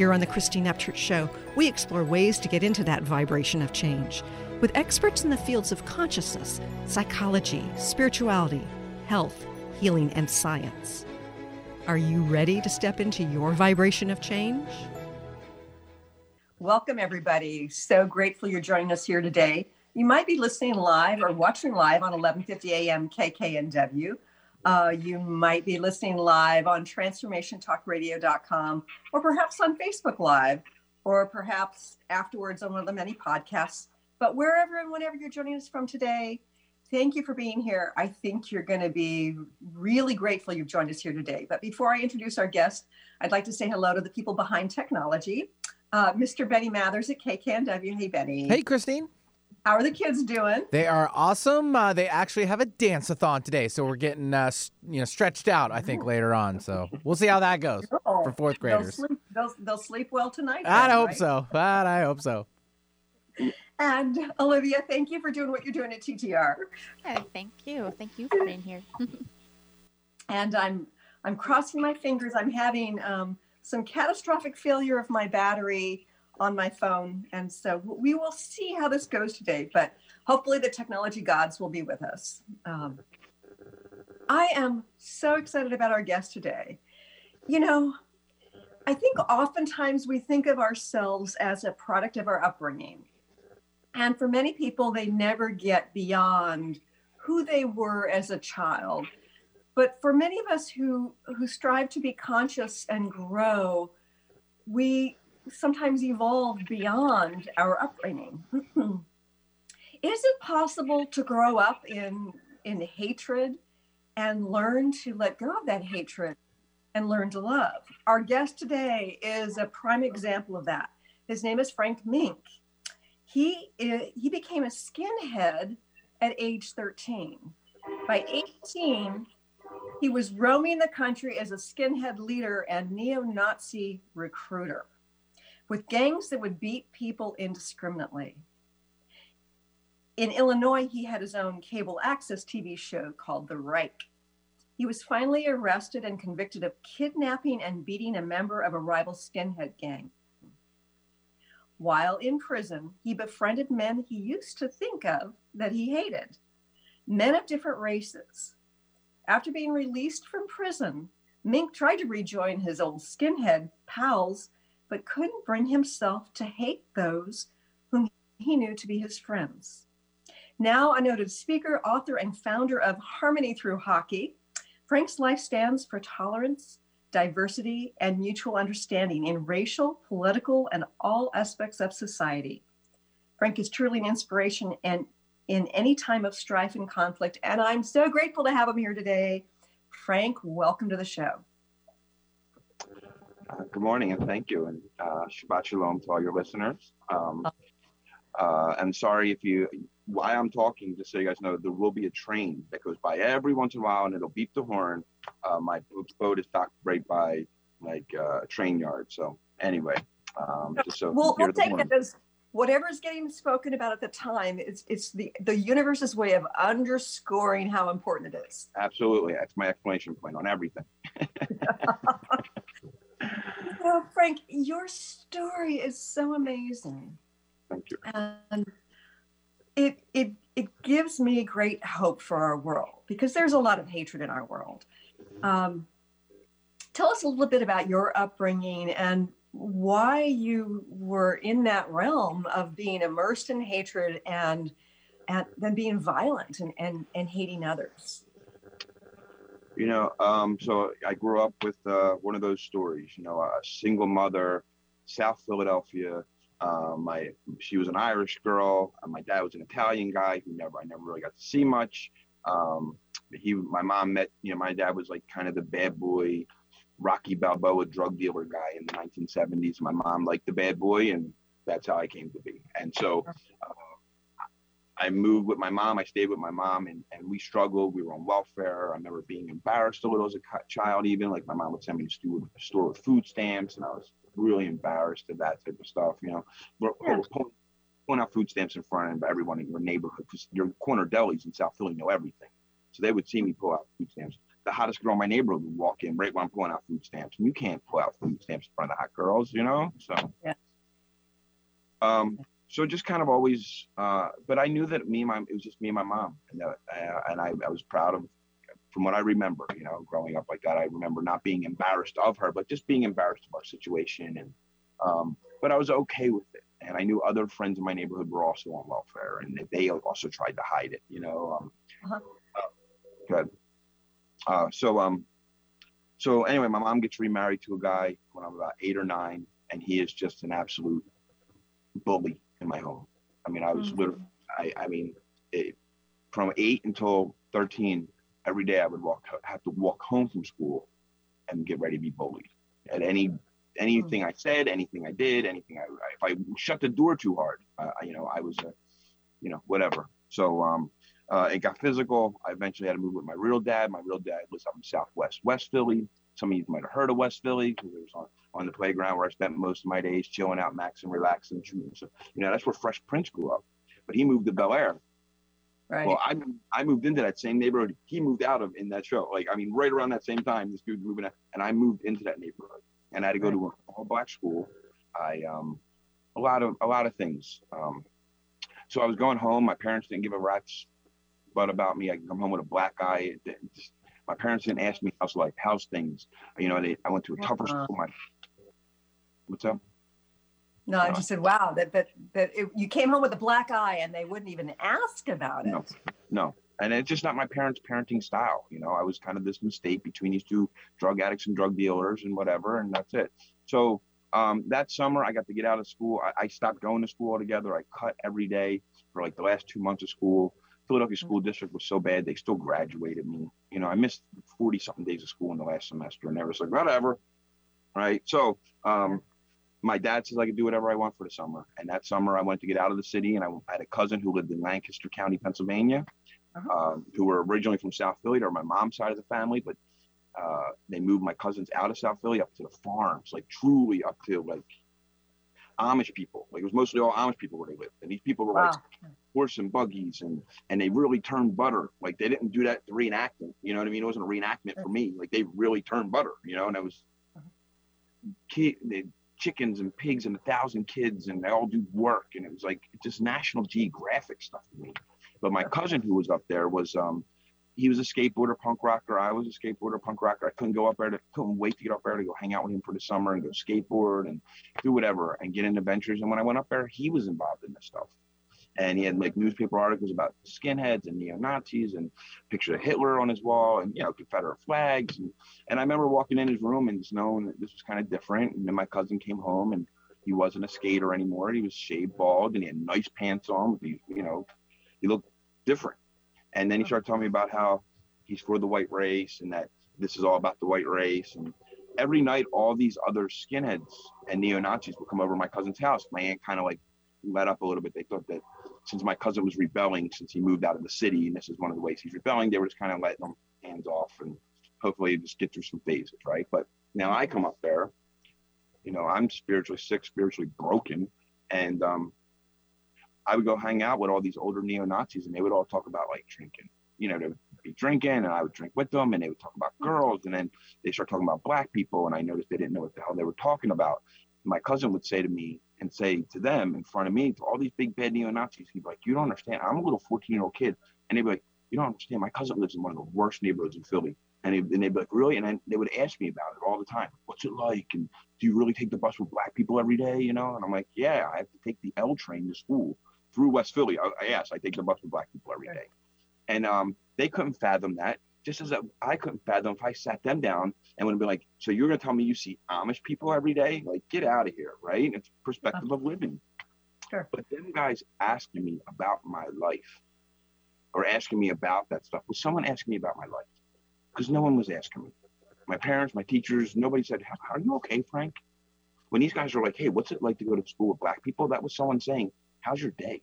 Here on the Christine Upchurch Show, we explore ways to get into that vibration of change with experts in the fields of consciousness, psychology, spirituality, health, healing, and science. Are you ready to step into your vibration of change? Welcome, everybody. So grateful you're joining us here today. You might be listening live or watching live on 11:50 a.m. KKNW. Uh, you might be listening live on transformationtalkradio.com or perhaps on Facebook Live or perhaps afterwards on one of the many podcasts. But wherever and whenever you're joining us from today, thank you for being here. I think you're going to be really grateful you've joined us here today. But before I introduce our guest, I'd like to say hello to the people behind technology. Uh, Mr. Benny Mathers at KKNW. Hey, Benny. Hey, Christine. How are the kids doing? They are awesome. Uh, they actually have a dance-a-thon today, so we're getting uh, you know stretched out. I think later on, so we'll see how that goes oh, for fourth graders. They'll sleep, they'll, they'll sleep well tonight. I then, hope right? so. But I hope so. And Olivia, thank you for doing what you're doing at TTR. Yeah, thank you. Thank you for being here. and I'm I'm crossing my fingers. I'm having um, some catastrophic failure of my battery on my phone, and so we will see how this goes today. But hopefully, the technology gods will be with us. Um, I am so excited about our guest today. You know, I think oftentimes we think of ourselves as a product of our upbringing. And for many people, they never get beyond who they were as a child. But for many of us who, who strive to be conscious and grow, we sometimes evolve beyond our upbringing. Is it possible to grow up in, in hatred and learn to let go of that hatred and learn to love? Our guest today is a prime example of that. His name is Frank Meeink he he became a skinhead at age 13. By 18, he was roaming the country as a skinhead leader and neo-Nazi recruiter with gangs that would beat people indiscriminately. In Illinois, he had his own cable access TV show called The Reich. He was finally arrested and convicted of kidnapping and beating a member of a rival skinhead gang. While in prison, he befriended men he used to think of that he hated, men of different races. After being released from prison, Meeink tried to rejoin his old skinhead pals, but couldn't bring himself to hate those whom he knew to be his friends. Now a noted speaker, author, and founder of Harmony Through Hockey, Frank's life stands for tolerance, diversity, and mutual understanding in racial, political, and all aspects of society. Frank is truly an inspiration and in any time of strife and conflict. And I'm so grateful to have him here today. Frank, welcome to the show. Uh, good morning and thank you. And uh, Shabbat Shalom to all your listeners. Um, uh, I'm sorry if you, while I'm talking, just so you guys know, there will be a train that goes by every once in a while and it'll beep the horn uh, my boat is docked right by like uh, a train yard. So anyway, um, just so we'll, we'll take it as whatever is getting spoken about at the time. It's it's the the universe's way of underscoring how important it is. Absolutely, that's my explanation point on everything. so Frank, your story is so amazing. Thank you. And it it it gives me great hope for our world because there's a lot of hatred in our world. Um, tell us a little bit about your upbringing and why you were in that realm of being immersed in hatred and and then being violent and and, and hating others you know um, so i grew up with uh, one of those stories you know a single mother south philadelphia uh, my she was an irish girl my dad was an italian guy who never i never really got to see much um, he my mom met you know my dad was like kind of the bad boy Rocky Balboa drug dealer guy in the 1970s. My mom liked the bad boy, and that's how I came to be. And so uh, I moved with my mom. I stayed with my mom, and, and we struggled. We were on welfare. I remember being embarrassed a little as a child, even like my mom would send me to a store with food stamps, and I was really embarrassed of that type of stuff. You know, yeah. pulling, pulling out food stamps in front of everyone in your neighborhood because your corner delis in South Philly know everything. So they would see me pull out food stamps. The hottest girl in my neighborhood would walk in right when I'm pulling out food stamps, and you can't pull out food stamps in front of hot girls, you know. So. Yeah. Um, so just kind of always, uh, but I knew that me and my, it was just me and my mom, and, uh, and I, I was proud of, from what I remember, you know, growing up like that. I remember not being embarrassed of her, but just being embarrassed of our situation, and um, but I was okay with it. And I knew other friends in my neighborhood were also on welfare, and they also tried to hide it, you know. Um, uh-huh. uh, good. Uh, so um, so anyway, my mom gets remarried to a guy when I'm about eight or nine, and he is just an absolute bully in my home. I mean, I was mm-hmm. literally, I, I mean, it, from eight until 13, every day I would walk, have to walk home from school and get ready to be bullied. At any, anything mm-hmm. I said, anything I did, anything I, if I shut the door too hard, uh, you know, I was, a, you know, whatever. So, um, uh, it got physical. I eventually had to move with my real dad. My real dad lives up in Southwest West Philly. Some of you might have heard of West Philly because it was on, on the playground where I spent most of my days chilling out, maxing, relaxing, shooting. So, you know, that's where Fresh Prince grew up. But he moved to Bel Air. Right. Well, I I moved into that same neighborhood he moved out of in that show. Like, I mean, right around that same time, this dude moving out, and I moved into that neighborhood, and I had to go right. to an all black school. I um, a lot of a lot of things. Um, so I was going home. My parents didn't give a rat's butt about me. I come home with a black eye. It, just, my parents didn't ask me how's like how's things. You know, they I went to a tougher uh-huh. school. My what's up? No, I just said, wow, that that that it, you came home with a black eye and they wouldn't even ask about it. No, no, and it's just not my parents' parenting style. You know, I was kind of this mistake between these two drug addicts and drug dealers and whatever, and that's it. So um, that summer, I got to get out of school. I, I, stopped going to school altogether. I cut every day for like the last two months of school. Philadelphia mm-hmm. school district was so bad they still graduated me. You know, I missed 40 something days of school in the last semester and they was like, whatever. Right. So um, my dad says I could do whatever I want for the summer. And that summer I went to get out of the city and I, I had a cousin who lived in Lancaster County, Pennsylvania, uh-huh. um, who were originally from South Philly. They're my mom's side of the family, but uh, they moved my cousins out of South Philly up to the farms, like truly up to like Amish people. Like it was mostly all Amish people where they lived. And these people were wow. like horse and buggies and and they really turned butter. Like they didn't do that reenactment. You know what I mean? It wasn't a reenactment for me. Like they really turned butter, you know, and it was kid, they, chickens and pigs and a thousand kids and they all do work. And it was like just National Geographic stuff to me. But my cousin who was up there was um he was a skateboarder punk rocker. I was a skateboarder punk rocker. I couldn't go up there to couldn't wait to get up there to go hang out with him for the summer and go skateboard and do whatever and get into ventures. And when I went up there, he was involved in this stuff and he had like newspaper articles about skinheads and neo Nazis and picture of Hitler on his wall and you know Confederate flags and and I remember walking in his room and just knowing that this was kind of different. And then my cousin came home and he wasn't a skater anymore. He was shaved bald and he had nice pants on. He, you know, he looked different. And then he started telling me about how he's for the white race and that this is all about the white race and every night all these other skinheads and neo Nazis would come over my cousin's house. My aunt kind of like let up a little bit. They thought that since my cousin was rebelling since he moved out of the city, and this is one of the ways he's rebelling, they were just kind of letting him hands off and hopefully just get through some phases, right? But now I come up there, you know, I'm spiritually sick, spiritually broken, and um, I would go hang out with all these older neo Nazis, and they would all talk about like drinking. You know, they would be drinking, and I would drink with them, and they would talk about girls, and then they start talking about black people, and I noticed they didn't know what the hell they were talking about. My cousin would say to me, and say to them in front of me, to all these big bad neo Nazis, he'd be like, You don't understand. I'm a little 14 year old kid. And they'd be like, You don't understand. My cousin lives in one of the worst neighborhoods in Philly. And, they, they'd be like, Really? And then they would ask me about it all the time. What's it like? And do you really take the bus with black people every day? You know? And I'm like, Yeah, I have to take the L train to school through West Philly. I, I yes, I take the bus with black people every day. And um, they couldn't fathom that just as I couldn't fathom if I sat them down and would be like, so you're going to tell me you see Amish people every day? Like, get out of here, right? It's perspective yeah. of living. Sure. But then guys asking me about my life or asking me about that stuff was someone asking me about my life because no one was asking me. my parents, my teachers, nobody said, "Are you okay, Frank?" When these guys were like, "Hey, what's it like to go to school with black people?" That was someone saying, "How's your day?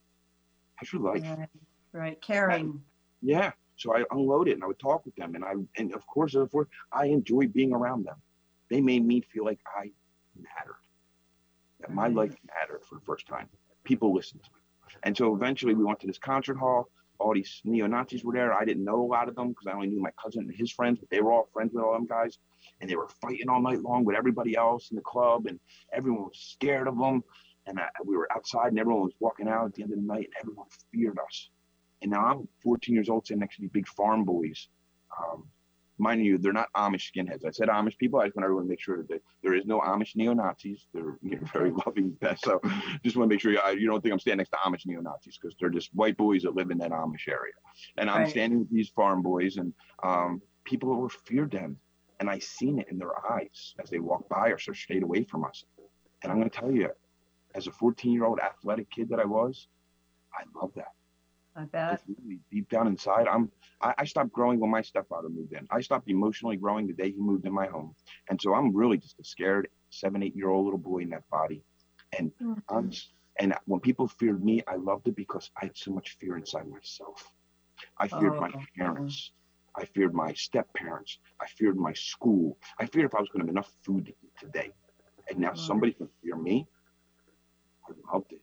How's your life?" Right, right. caring. Yeah. So I unloaded and I would talk with them, and I and of course, of course, I enjoyed being around them. They made me feel like I mattered, that my mm-hmm. life mattered for the first time. People listened to me, and so eventually we went to this concert hall. All these neo Nazis were there. I didn't know a lot of them because I only knew my cousin and his friends, but they were all friends with all them guys, and they were fighting all night long with everybody else in the club, and everyone was scared of them. And I, we were outside, and everyone was walking out at the end of the night, and everyone feared us. And now I'm 14 years old, sitting next to these big farm boys. Um, mind you, they're not Amish skinheads. I said Amish people. I just want everyone to make sure that there is no Amish neo Nazis. They're you know, very loving. So just want to make sure you, you don't think I'm standing next to Amish neo Nazis because they're just white boys that live in that Amish area. And I'm Right. standing with these farm boys, and um, people were feared them. And I seen it in their eyes as they walked by or stayed away from us. And I'm going to tell you, as a 14 year old athletic kid that I was, I love that. I bet. It's really deep down inside. I'm I, I stopped growing when my stepfather moved in. I stopped emotionally growing the day he moved in my home. And so I'm really just a scared seven, eight year old little boy in that body. And mm-hmm. I'm and when people feared me, I loved it because I had so much fear inside myself. I feared my Oh. parents. I feared my step parents. I feared my school. I feared if I was going to have enough food to eat today. And now Wow. somebody can fear me. I loved it.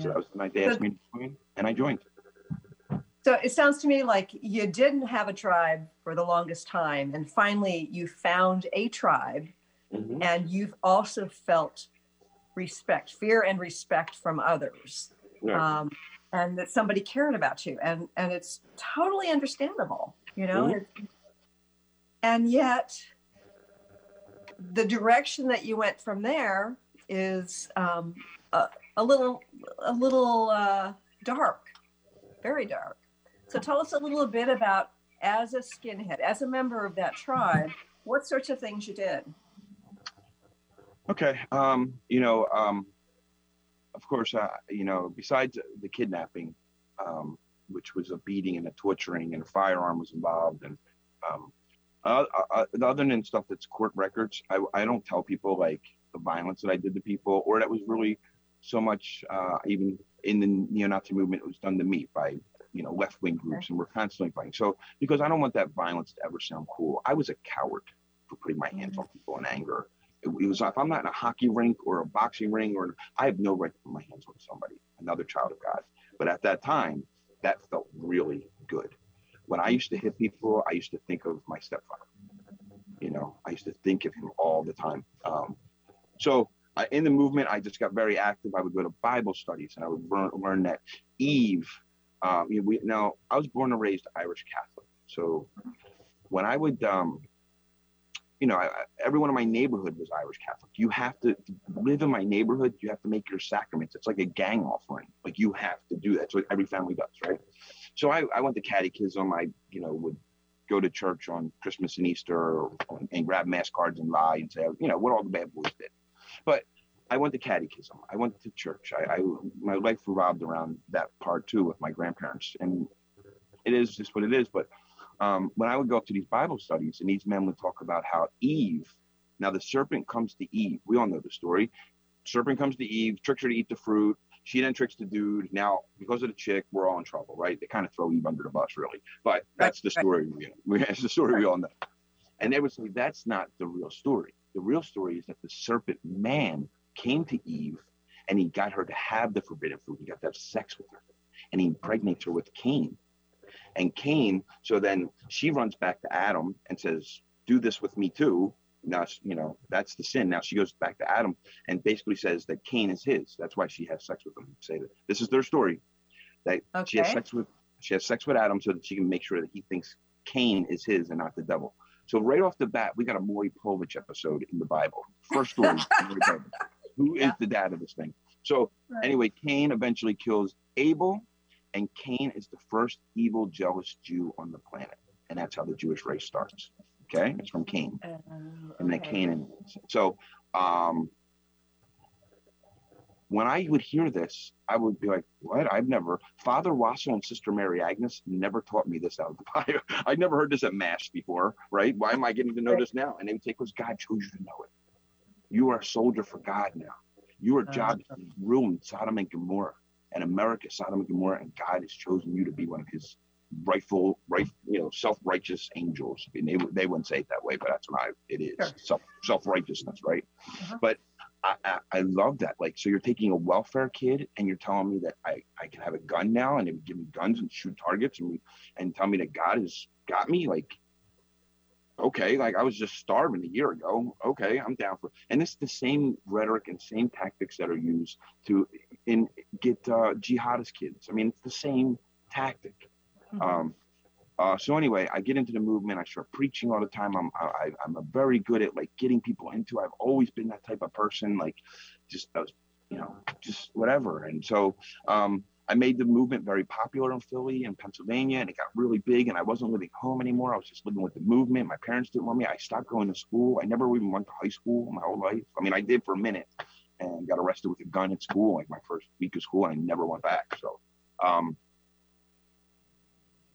So that was the night they asked me to join, and I joined. So it sounds to me like you didn't have a tribe for the longest time, and finally you found a tribe, Mhm. and you've also felt respect, fear, and respect from others, Yeah. um, and that somebody cared about you, and and it's totally understandable, you know. Mhm. And yet, the direction that you went from there is um, a, a little a little uh, dark, very dark. So tell us a little bit about as a skinhead, as a member of that tribe, what sorts of things you did. Okay. Um, you know, um, of course, uh, you know, besides the kidnapping, um, which was a beating and a torturing and a firearm was involved, and um, uh, uh, uh, other than stuff that's court records, I, I don't tell people like the violence that I did to people, or that was really so much uh, even in the neo-Nazi movement it was done to me by you know left-wing groups, and we're constantly fighting. So because I don't want that violence to ever sound cool, I was a coward for putting my hands on people in anger it, it was if I'm not in a hockey rink or a boxing ring or I have no right to put my hands on somebody, another child of God. But at that time, that felt really good. When I used to hit people, I used to think of my stepfather. You know, I used to think of him all the time. Um, so I, in the movement, I just got very active. I would go to Bible studies and I would learn, learn that Eve. Um, you know, we, now, I was born and raised Irish Catholic. So when I would um, you know, I, everyone in my neighborhood was Irish Catholic. You have to, live in my neighborhood. You have to make your sacraments. It's like a gang offering. Like you have to do that. So every family does, right? So I, I went to catechism. I, you know, would go to church on Christmas and Easter or, and grab mass cards and lie and say, you know, what all the bad boys did. But I went to catechism. I went to church. I, I my life revolved around that part too with my grandparents, and it is just what it is. But um, when I would go up to these Bible studies and these men would talk about how Eve, now the serpent comes to Eve. We all know the story. Serpent comes to Eve, tricks her to eat the fruit. She then tricks the dude. Now, because of the chick, we're all in trouble, right? They kind of throw Eve under the bus, really. But that's the story. We, we, that's the story we all know. And they would say that's not the real story. The real story is that the serpent man came to Eve and he got her to have the forbidden fruit. He got to have sex with her and he impregnates her with Cain. And Cain, so then she runs back to Adam and says, Do this with me too. Now, you know, that's the sin. Now she goes back to Adam and basically says that Cain is his. That's why she has sex with him. Say that this is their story. That she has sex with she has sex with Adam so that she can make sure that he thinks Cain is his and not the devil. So right off the bat, we got a Maury Povich episode in the Bible. First story, Who is the dad of this thing? So Right. anyway, Cain eventually kills Abel, and Cain is the first evil, jealous Jew on the planet, and that's how the Jewish race starts. Okay, it's from Cain, Uh, and then okay. Canaan. So, um, when I would hear this, I would be like, what? I've never, Father Wassel and Sister Mary Agnes never taught me this out of the Bible. I'd never heard this at Mass before, right? Why am I getting to know this now? And they would say, because God chose you to know it. You are a soldier for God now. Your job is to ruin Sodom and Gomorrah and America, Sodom and Gomorrah, and God has chosen you to be one of his rightful, right, you know, self-righteous angels. And they, they wouldn't say it that way, but that's what I, it is Sure. self, self-righteousness, right? Uh-huh. But I, I, I love that. Like, so you're taking a welfare kid and you're telling me that I, I can have a gun now and they would give me guns and shoot targets and, and tell me that God has got me. Like, okay, like I was just starving a year ago. Okay, I'm down for And it's the same rhetoric and same tactics that are used to in get uh, jihadist kids. I mean, it's the same tactic. Mhm. Um, uh, so anyway, I get into the movement. I start preaching all the time. I'm I, I'm a very good at like getting people into. I've always been that type of person. Like, just I was, you know, just whatever. And so um, I made the movement very popular in Philly and Pennsylvania, and it got really big. And I wasn't living home anymore. I was just living with the movement. My parents didn't want me. I stopped going to school. I never even went to high school my whole life. I mean, I did for a minute, and got arrested with a gun at school, like my first week of school. And I never went back. So. Um,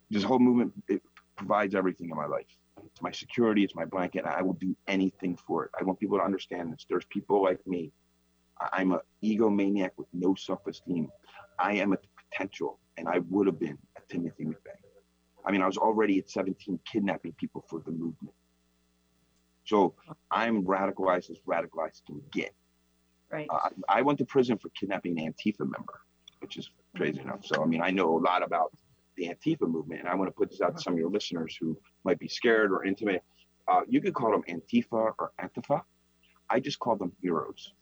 this whole movement it provides everything in my life. It's my security, it's my blanket. and I will do anything for it. I want people to understand this. There's people like me. I'm a egomaniac with no self-esteem. I am a potential, and I would have been a Timothy McVeigh. I mean, I was already at 17 kidnapping people for the movement. So I'm radicalized as radicalized can get. Right. Uh, I went to prison for kidnapping an Antifa member, which is crazy enough. So, I mean, I know a lot about the Antifa movement, and I want to put this out to some of your listeners who might be scared or intimate. Uh, you could call them Antifa or Antifa. I just call them heroes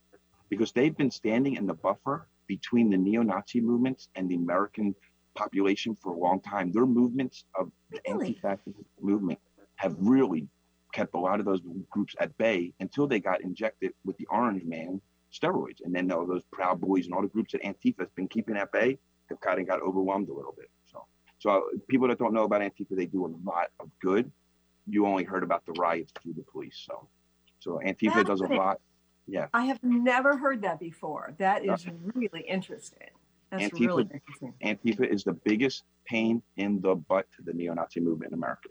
because they've been standing in the buffer between the neo-Nazi movements and the American population for a long time. Their movements of the Really? anti-fascist movement have really kept a lot of those groups at bay until they got injected with the Orange Man steroids. And then all those Proud Boys and all the groups that Antifa has been keeping at bay have kind of got overwhelmed a little bit. So, so people that don't know about Antifa, they do a lot of good. You only heard about the riots through the police. So, so Antifa does a lot. Yeah. I have never heard that before. That is really interesting. That's Antifa- really interesting. Antifa is the biggest pain in the butt to the neo-Nazi movement in America.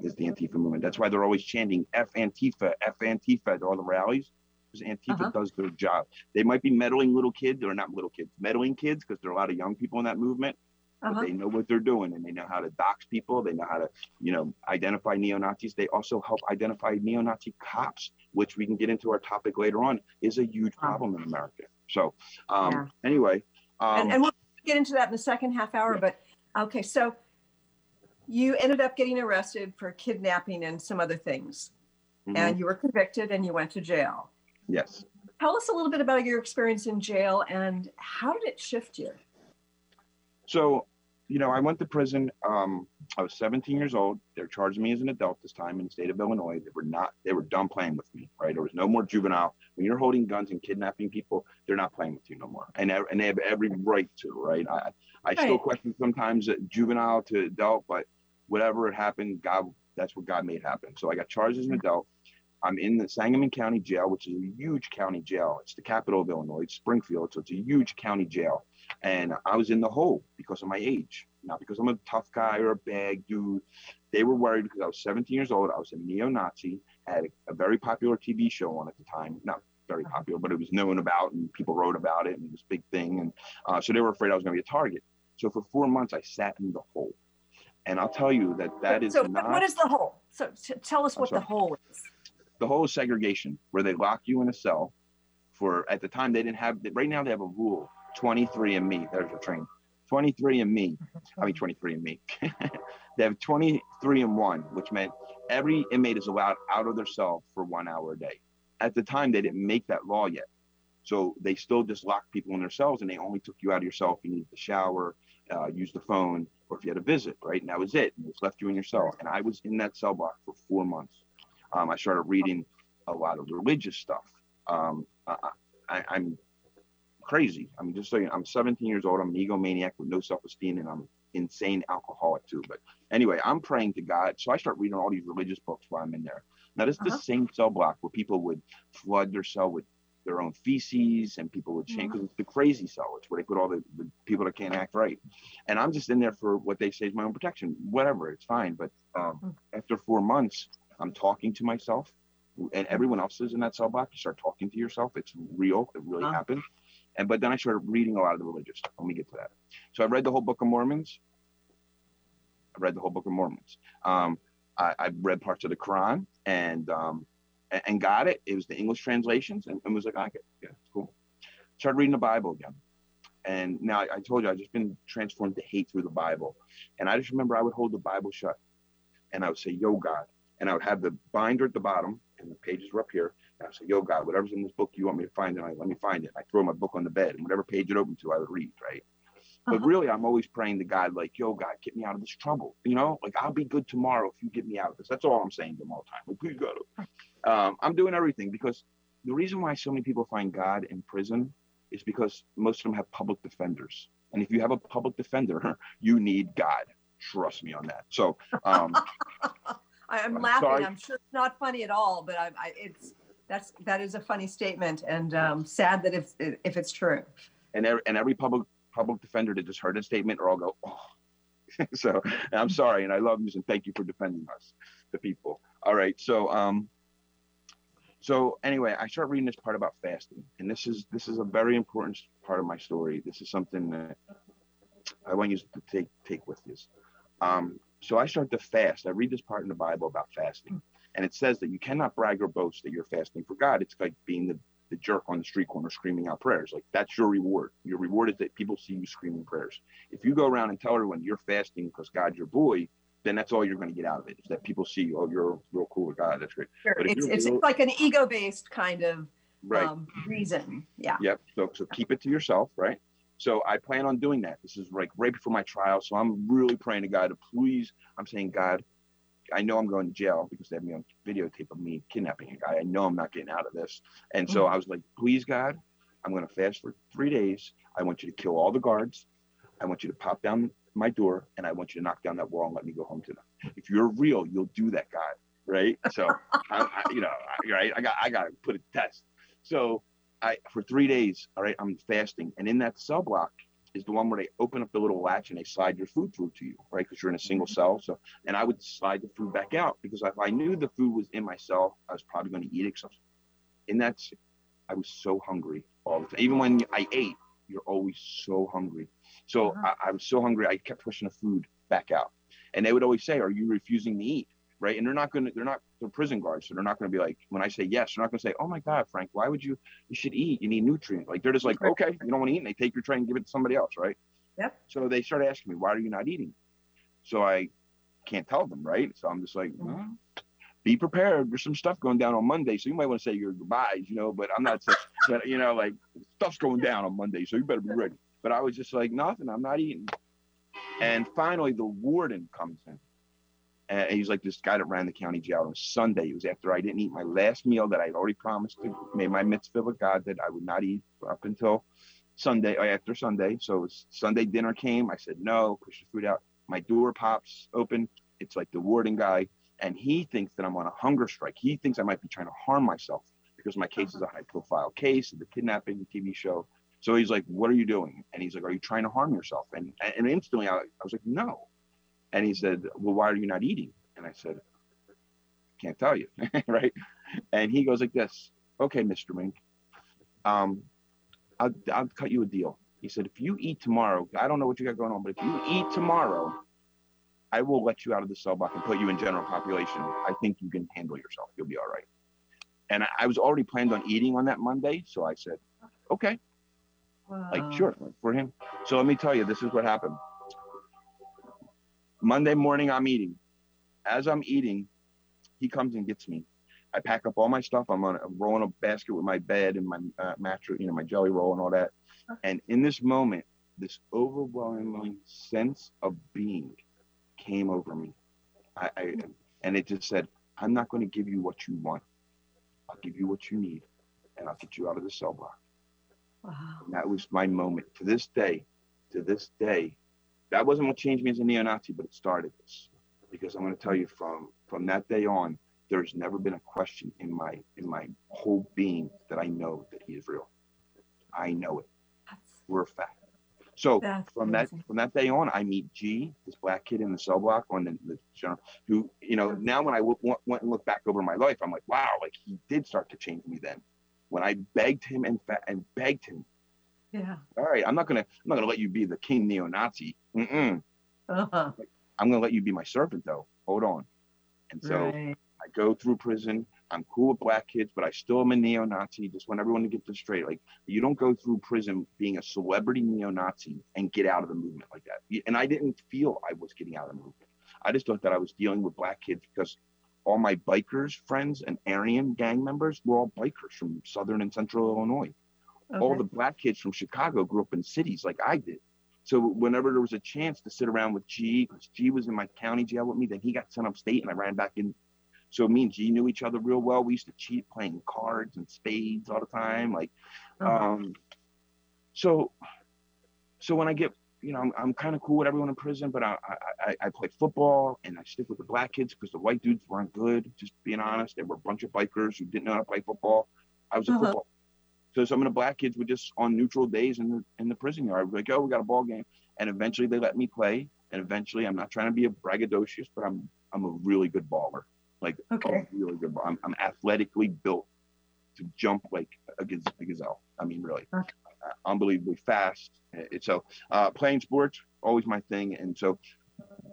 Is the Antifa movement. That's why they're always chanting F Antifa, F Antifa at all the rallies. Because Antifa Uh-huh. does their job. They might be meddling little kids, or not little kids, meddling kids, because there are a lot of young people in that movement. But Uh-huh. they know what they're doing and they know how to dox people. They know how to, you know, identify neo-Nazis. They also help identify neo-Nazi cops, which we can get into our topic later on, is a huge Wow. problem in America. So um, Yeah. anyway, um, and, and we'll get into that in the second half hour. Yeah. But okay, so you ended up getting arrested for kidnapping and some other things, mhm, and you were convicted and you went to jail. yes. Tell us a little bit about your experience in jail and how did it shift you? So, you know, I went to prison. Um, I was 17 years old. They're charging me as an adult this time in the state of Illinois. They were not, they were done playing with me, right? There was no more juvenile. When you're holding guns and kidnapping people, they're not playing with you no more. And, they- and they have every right to, right? I, I still question sometimes juvenile to adult, but whatever it happened, God, that's what God made happen. So I got charged as an adult. I'm in the Sangamon County Jail, which is a huge county jail. It's the capital of Illinois, it's Springfield, so it's a huge county jail. And I was in the hole because of my age, not because I'm a tough guy or a bad dude. They were worried because I was 17 years old. I was a neo-Nazi, had a, a very popular TV show on at the time, not very popular, but it was known about and people wrote about it and it was a big thing. And uh, so they were afraid I was going to be a target. So for four months, I sat in the hole. And I'll tell you that that is so not what is the hole? So t- tell us what the hole is. the whole segregation where they lock you in a cell for at the time they didn't have right now they have a rule 23 and me. There's a train. 23 and me. I mean 23 and me. They have 23 and 1 which meant every inmate is allowed out of their cell for one hour a day. At the time they didn't make that law yet. So they still just locked people in their cells and they only took you out of your cell if you needed to shower uh, use the phone or if you had a visit right? And that was it. And just left you in your cell and i was in that cell block for four months. Um, I started reading a lot of religious stuff. Um, I, I'm crazy. I mean, just so you know, I'm 17 years old. I'm an egomaniac with no self-esteem, and I'm insane alcoholic too. But anyway, I'm praying to God. So I start reading all these religious books while I'm in there. Now, this is Uh-huh. the same cell block where people would flood their cell with their own feces and people would change because it's the crazy cell. It's where they put all the, the people that can't act right. And I'm just in there for what they say is my own protection. Whatever, it's fine. But um, after four months, I'm talking to myself and everyone else is in that cell block. You start talking to yourself. It's real. It really Huh. happened. And but then I started reading a lot of the religious stuff. Let me get to that. So I read the whole Book of Mormons. I read the whole Book of Mormons. Um, I, I read parts of the Quran and um, and got it. It was the English translations and, and was like, okay, yeah, it's cool. Started reading the Bible again. And now I, I told you I've just been transformed to hate through the Bible. And I just remember I would hold the Bible shut and I would say, Yo, God. And I would have the binder at the bottom and the pages were up here. And I say, Yo, God, whatever's in this book you want me to find, and I let me find it. I throw my book on the bed and whatever page it opened to, I would read, right? But Uh-huh. really, I'm always praying to God, like, yo, God, get me out of this trouble. You know, like I'll be good tomorrow if you get me out of this. That's all I'm saying to him all the time. Like, please, God. Um, I'm doing everything because the reason why so many people find God in prison is because most of them have public defenders. And if you have a public defender, you need God. Trust me on that. So, um, I, I'm I'm laughing. sorry. I'm sure it's not funny at all, but I, I, it's that's that is a funny statement and um, sad that if if it's true. and every, and every public public defender that just heard a statement or I'll go, oh. so I'm sorry, and I love you and thank you for defending us, the people. All right, so um, so anyway, I start reading this part about fasting, and this is this is a very important part of my story. This is something that I want you to take take with you. Um, so I start to fast. I read this part in the Bible about fasting, and it says that you cannot brag or boast that you're fasting for God. It's like being the the jerk on the street corner screaming out prayers. Like that's your reward. Your reward is that people see you screaming prayers. If you go around and tell everyone you're fasting because God's your boy, then that's all you're going to get out of it. Is that people see you, oh, you're real cool with God. That's great. Sure. But It's you're it's like an ego based kind of Right. um, reason. Yeah. Yep. So so keep it to yourself, right? So I plan on doing that. This is like right before my trial. So I'm really praying to God to please. I'm saying, God, I know I'm going to jail because they have me on videotape of me kidnapping a guy. I know I'm not getting out of this. And so mm. I was like, please, God, I'm going to fast for three days. I want you to kill all the guards. I want you to pop down my door and I want you to knock down that wall and let me go home to them. If you're real, you'll do that, God. Right. So, I, I, you know, I, right. I got, I got to put it to test. So I, for three days, all right, I'm fasting. And in that cell block is the one where they open up the little latch and they slide your food through to you, right? Because you're in a single cell. So, and I would slide the food back out because if I knew the food was in my cell, I was probably going to eat it. So in that, s- I was so hungry all the time. Even when I ate, you're always so hungry. So Uh-huh. I, I was so hungry, I kept pushing the food back out. And they would always say, Are you refusing to eat? Right. And they're not going to, they're not, they're prison guards. So they're not going to be like, when I say yes, they're not going to say, Oh my God, Frank, why would you, you should eat. You need nutrients. Like they're just like, Okay, you don't want to eat. And they take your tray and give it to somebody else. Right. Yep. So they started asking me, Why are you not eating? So I can't tell them. Right. So I'm just like, Mhm. well, be prepared. There's some stuff going down on Monday. So you might want to say your goodbyes, you know, but I'm not such, but, you know, like stuff's going down on Monday. So you better be ready. But I was just like, nothing. I'm not eating. And finally, the warden comes in. Uh, and he's like this guy that ran the county jail on Sunday. It was after I didn't eat my last meal that I'd already promised to made my mitzvah with God that I would not eat up until Sunday or after Sunday. So was Sunday dinner came. I said no, push the food out. My door pops open. It's like the warden guy, and he thinks that I'm on a hunger strike. He thinks I might be trying to harm myself because my case is a high profile case the kidnapping TV show. So he's like, "What are you doing?" And he's like, "Are you trying to harm yourself?" And and instantly I, I was like, "No." And he said, "Well, why are you not eating?" And I said, "Can't tell you." right? And he goes like this, "Okay, Mr. Meeink, um, I'll I'll cut you a deal." He said, "If you eat tomorrow, I don't know what you got going on, but if you eat tomorrow, I will let you out of the cell block and put you in general population. I think you can handle yourself. You'll be all right." And I, I was already planned on eating on that Monday, so I said, "Okay." like sure for him so let me tell you this is what happened monday morning i'm eating. As i'm eating he comes and gets me. I pack up all my stuff. I'm on i'm rolling a basket with my bed and my uh, mattress you know my jelly roll and all that. And in this moment this overwhelming sense of being came over me. I, I and it just said i'm not going to give you what you want. I'll give you what you need and i'll get you out of the cell block. Wow. and that was my moment. To this day, to this day, that wasn't what changed me as a neo-Nazi, but it started this. Because I'm going to tell you from from that day on, there's never been a question in my in my whole being that I know that he is real. I know it. We're a fact. So That's from that from that day on, I meet G, this black kid in the cell block on the, the general, who you know now when I w- went went and looked back over my life, I'm like, wow, like he did start to change me then. When I begged him and fa- and begged him, Yeah. all right, I'm not gonna I'm not gonna let you be the king neo-Nazi. Mm-mm. Uh-huh. I'm gonna let you be my servant though. Hold on. And so Right. I go through prison. I'm cool with black kids, but I still am a neo-Nazi. Just want everyone to get this straight. Like you don't go through prison being a celebrity neo-Nazi and get out of the movement like that. And I didn't feel I was getting out of the movement. I just thought that I was dealing with black kids because all my bikers friends and Aryan gang members were all bikers from southern and central Illinois all the black kids from Chicago grew up in cities like I did. So whenever there was a chance to sit around with G, because G was in my county jail with me, then he got sent upstate and I ran back in. So me and G knew each other real well. We used to cheat playing cards and spades all the time. Like, Uh-huh. um, so, so when I get, you know, I'm, I'm kind of cool with everyone in prison, but I, I, I, I play football and I stick with the black kids because the white dudes weren't good. Just being honest, they were a bunch of bikers who didn't know how to play football. I was a Uh-huh. football so some of the black kids would just on neutral days in the in the prison yard be like, oh, we got a ball game, and eventually they let me play. And eventually, I'm not trying to be a braggadocious, but I'm I'm a really good baller, like Okay. really good. I'm, I'm athletically built to jump like a, gaz- a gazelle. I mean, really, Okay. uh, unbelievably fast. It's so uh, playing sports always my thing, and so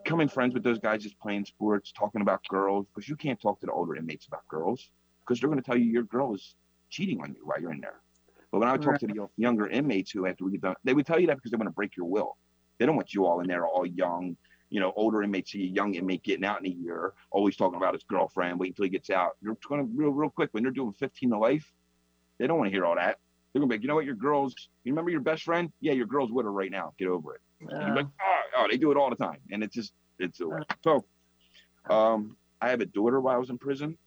becoming friends with those guys just playing sports, talking about girls, because you can't talk to the older inmates about girls because they're going to tell you your girl is cheating on you while you're in there. But when I would talk to the yo- younger inmates who after we get done, they would tell you that because they want to break your will. They don't want you all in there all young, you know, older inmates see a young inmate getting out in a year, always talking about his girlfriend, wait until he gets out. You're going to real, real quick when they're doing 15 to life, they don't want to hear all that. They're gonna be like, you know what, your girl's, you remember your best friend? Yeah, your girl's with her right now. Get over it. Uh, like, oh, oh, they do it all the time. And it's just, it's a So, um, I have a daughter while I was in prison.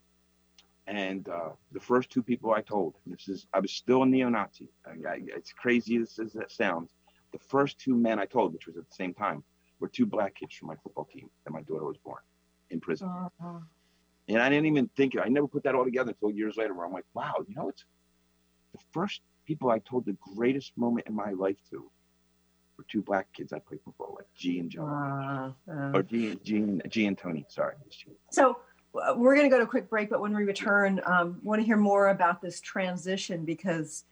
And uh, the first two people I told, this is, I was still a neo Nazi. It's crazy as, as that sounds. The first two men I told, which was at the same time, were two black kids from my football team that my daughter was born in prison. uh, And I didn't even think, I never put that all together until years later where I'm like, wow, you know, it's the first people I told the greatest moment in my life to were two black kids I played football with, G and John. uh, uh. Or G, and- G, and, G and Tony, sorry. G. So we're going to go to a quick break, but when we return, um, want to hear more about this transition because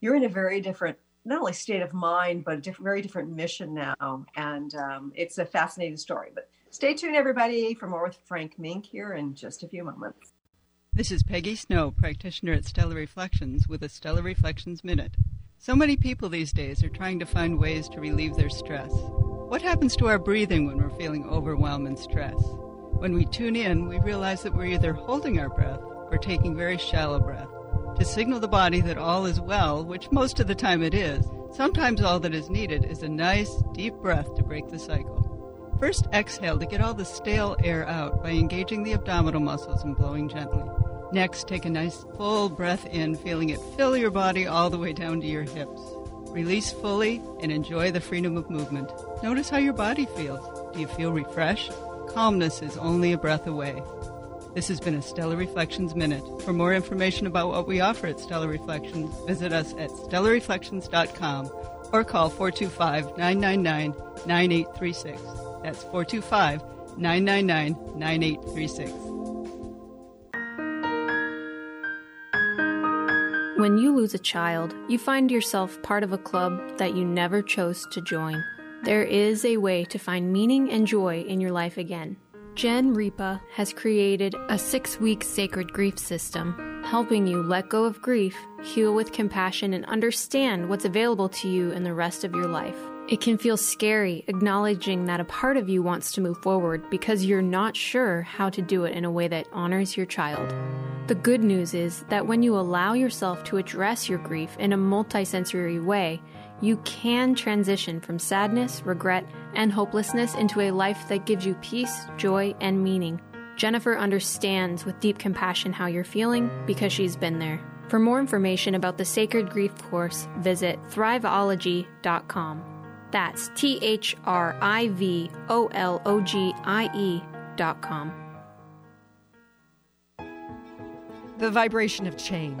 you're in a very different, not only state of mind, but a very different mission now. And um, it's a fascinating story. But stay tuned, everybody, for more with Frank Meeink here in just a few moments. This is Peggy Snow, practitioner at Stellar Reflections, with a Stellar Reflections Minute. So many people these days are trying to find ways to relieve their stress. What happens to our breathing when we're feeling overwhelm and stress? When we tune in, we realize that we're either holding our breath or taking very shallow breath. To signal the body that all is well, which most of the time it is, sometimes all that is needed is a nice, deep breath to break the cycle. First, exhale to get all the stale air out by engaging the abdominal muscles and blowing gently. Next, take a nice full breath in, feeling it fill your body all the way down to your hips. Release fully and enjoy the freedom of movement. Notice how your body feels. Do you feel refreshed? Calmness is only a breath away. This has been a Stellar Reflections Minute. For more information about what we offer at Stellar Reflections, visit us at stellarreflections.com or call 425 999 9836. That's 425 999 9836. When you lose a child, you find yourself part of a club that you never chose to join. There is a way to find meaning and joy in your life again. Jen Ripa has created a six week sacred grief system, helping you let go of grief, heal with compassion, and understand what's available to you in the rest of your life. It can feel scary acknowledging that a part of you wants to move forward because you're not sure how to do it in a way that honors your child. The good news is that when you allow yourself to address your grief in a multisensory way, you can transition from sadness, regret, and hopelessness into a life that gives you peace, joy, and meaning. Jennifer understands with deep compassion how you're feeling because she's been there. For more information about the Sacred Grief course, visit thriveology.com. That's T H R I V O L O G I E dot com. the vibration of change,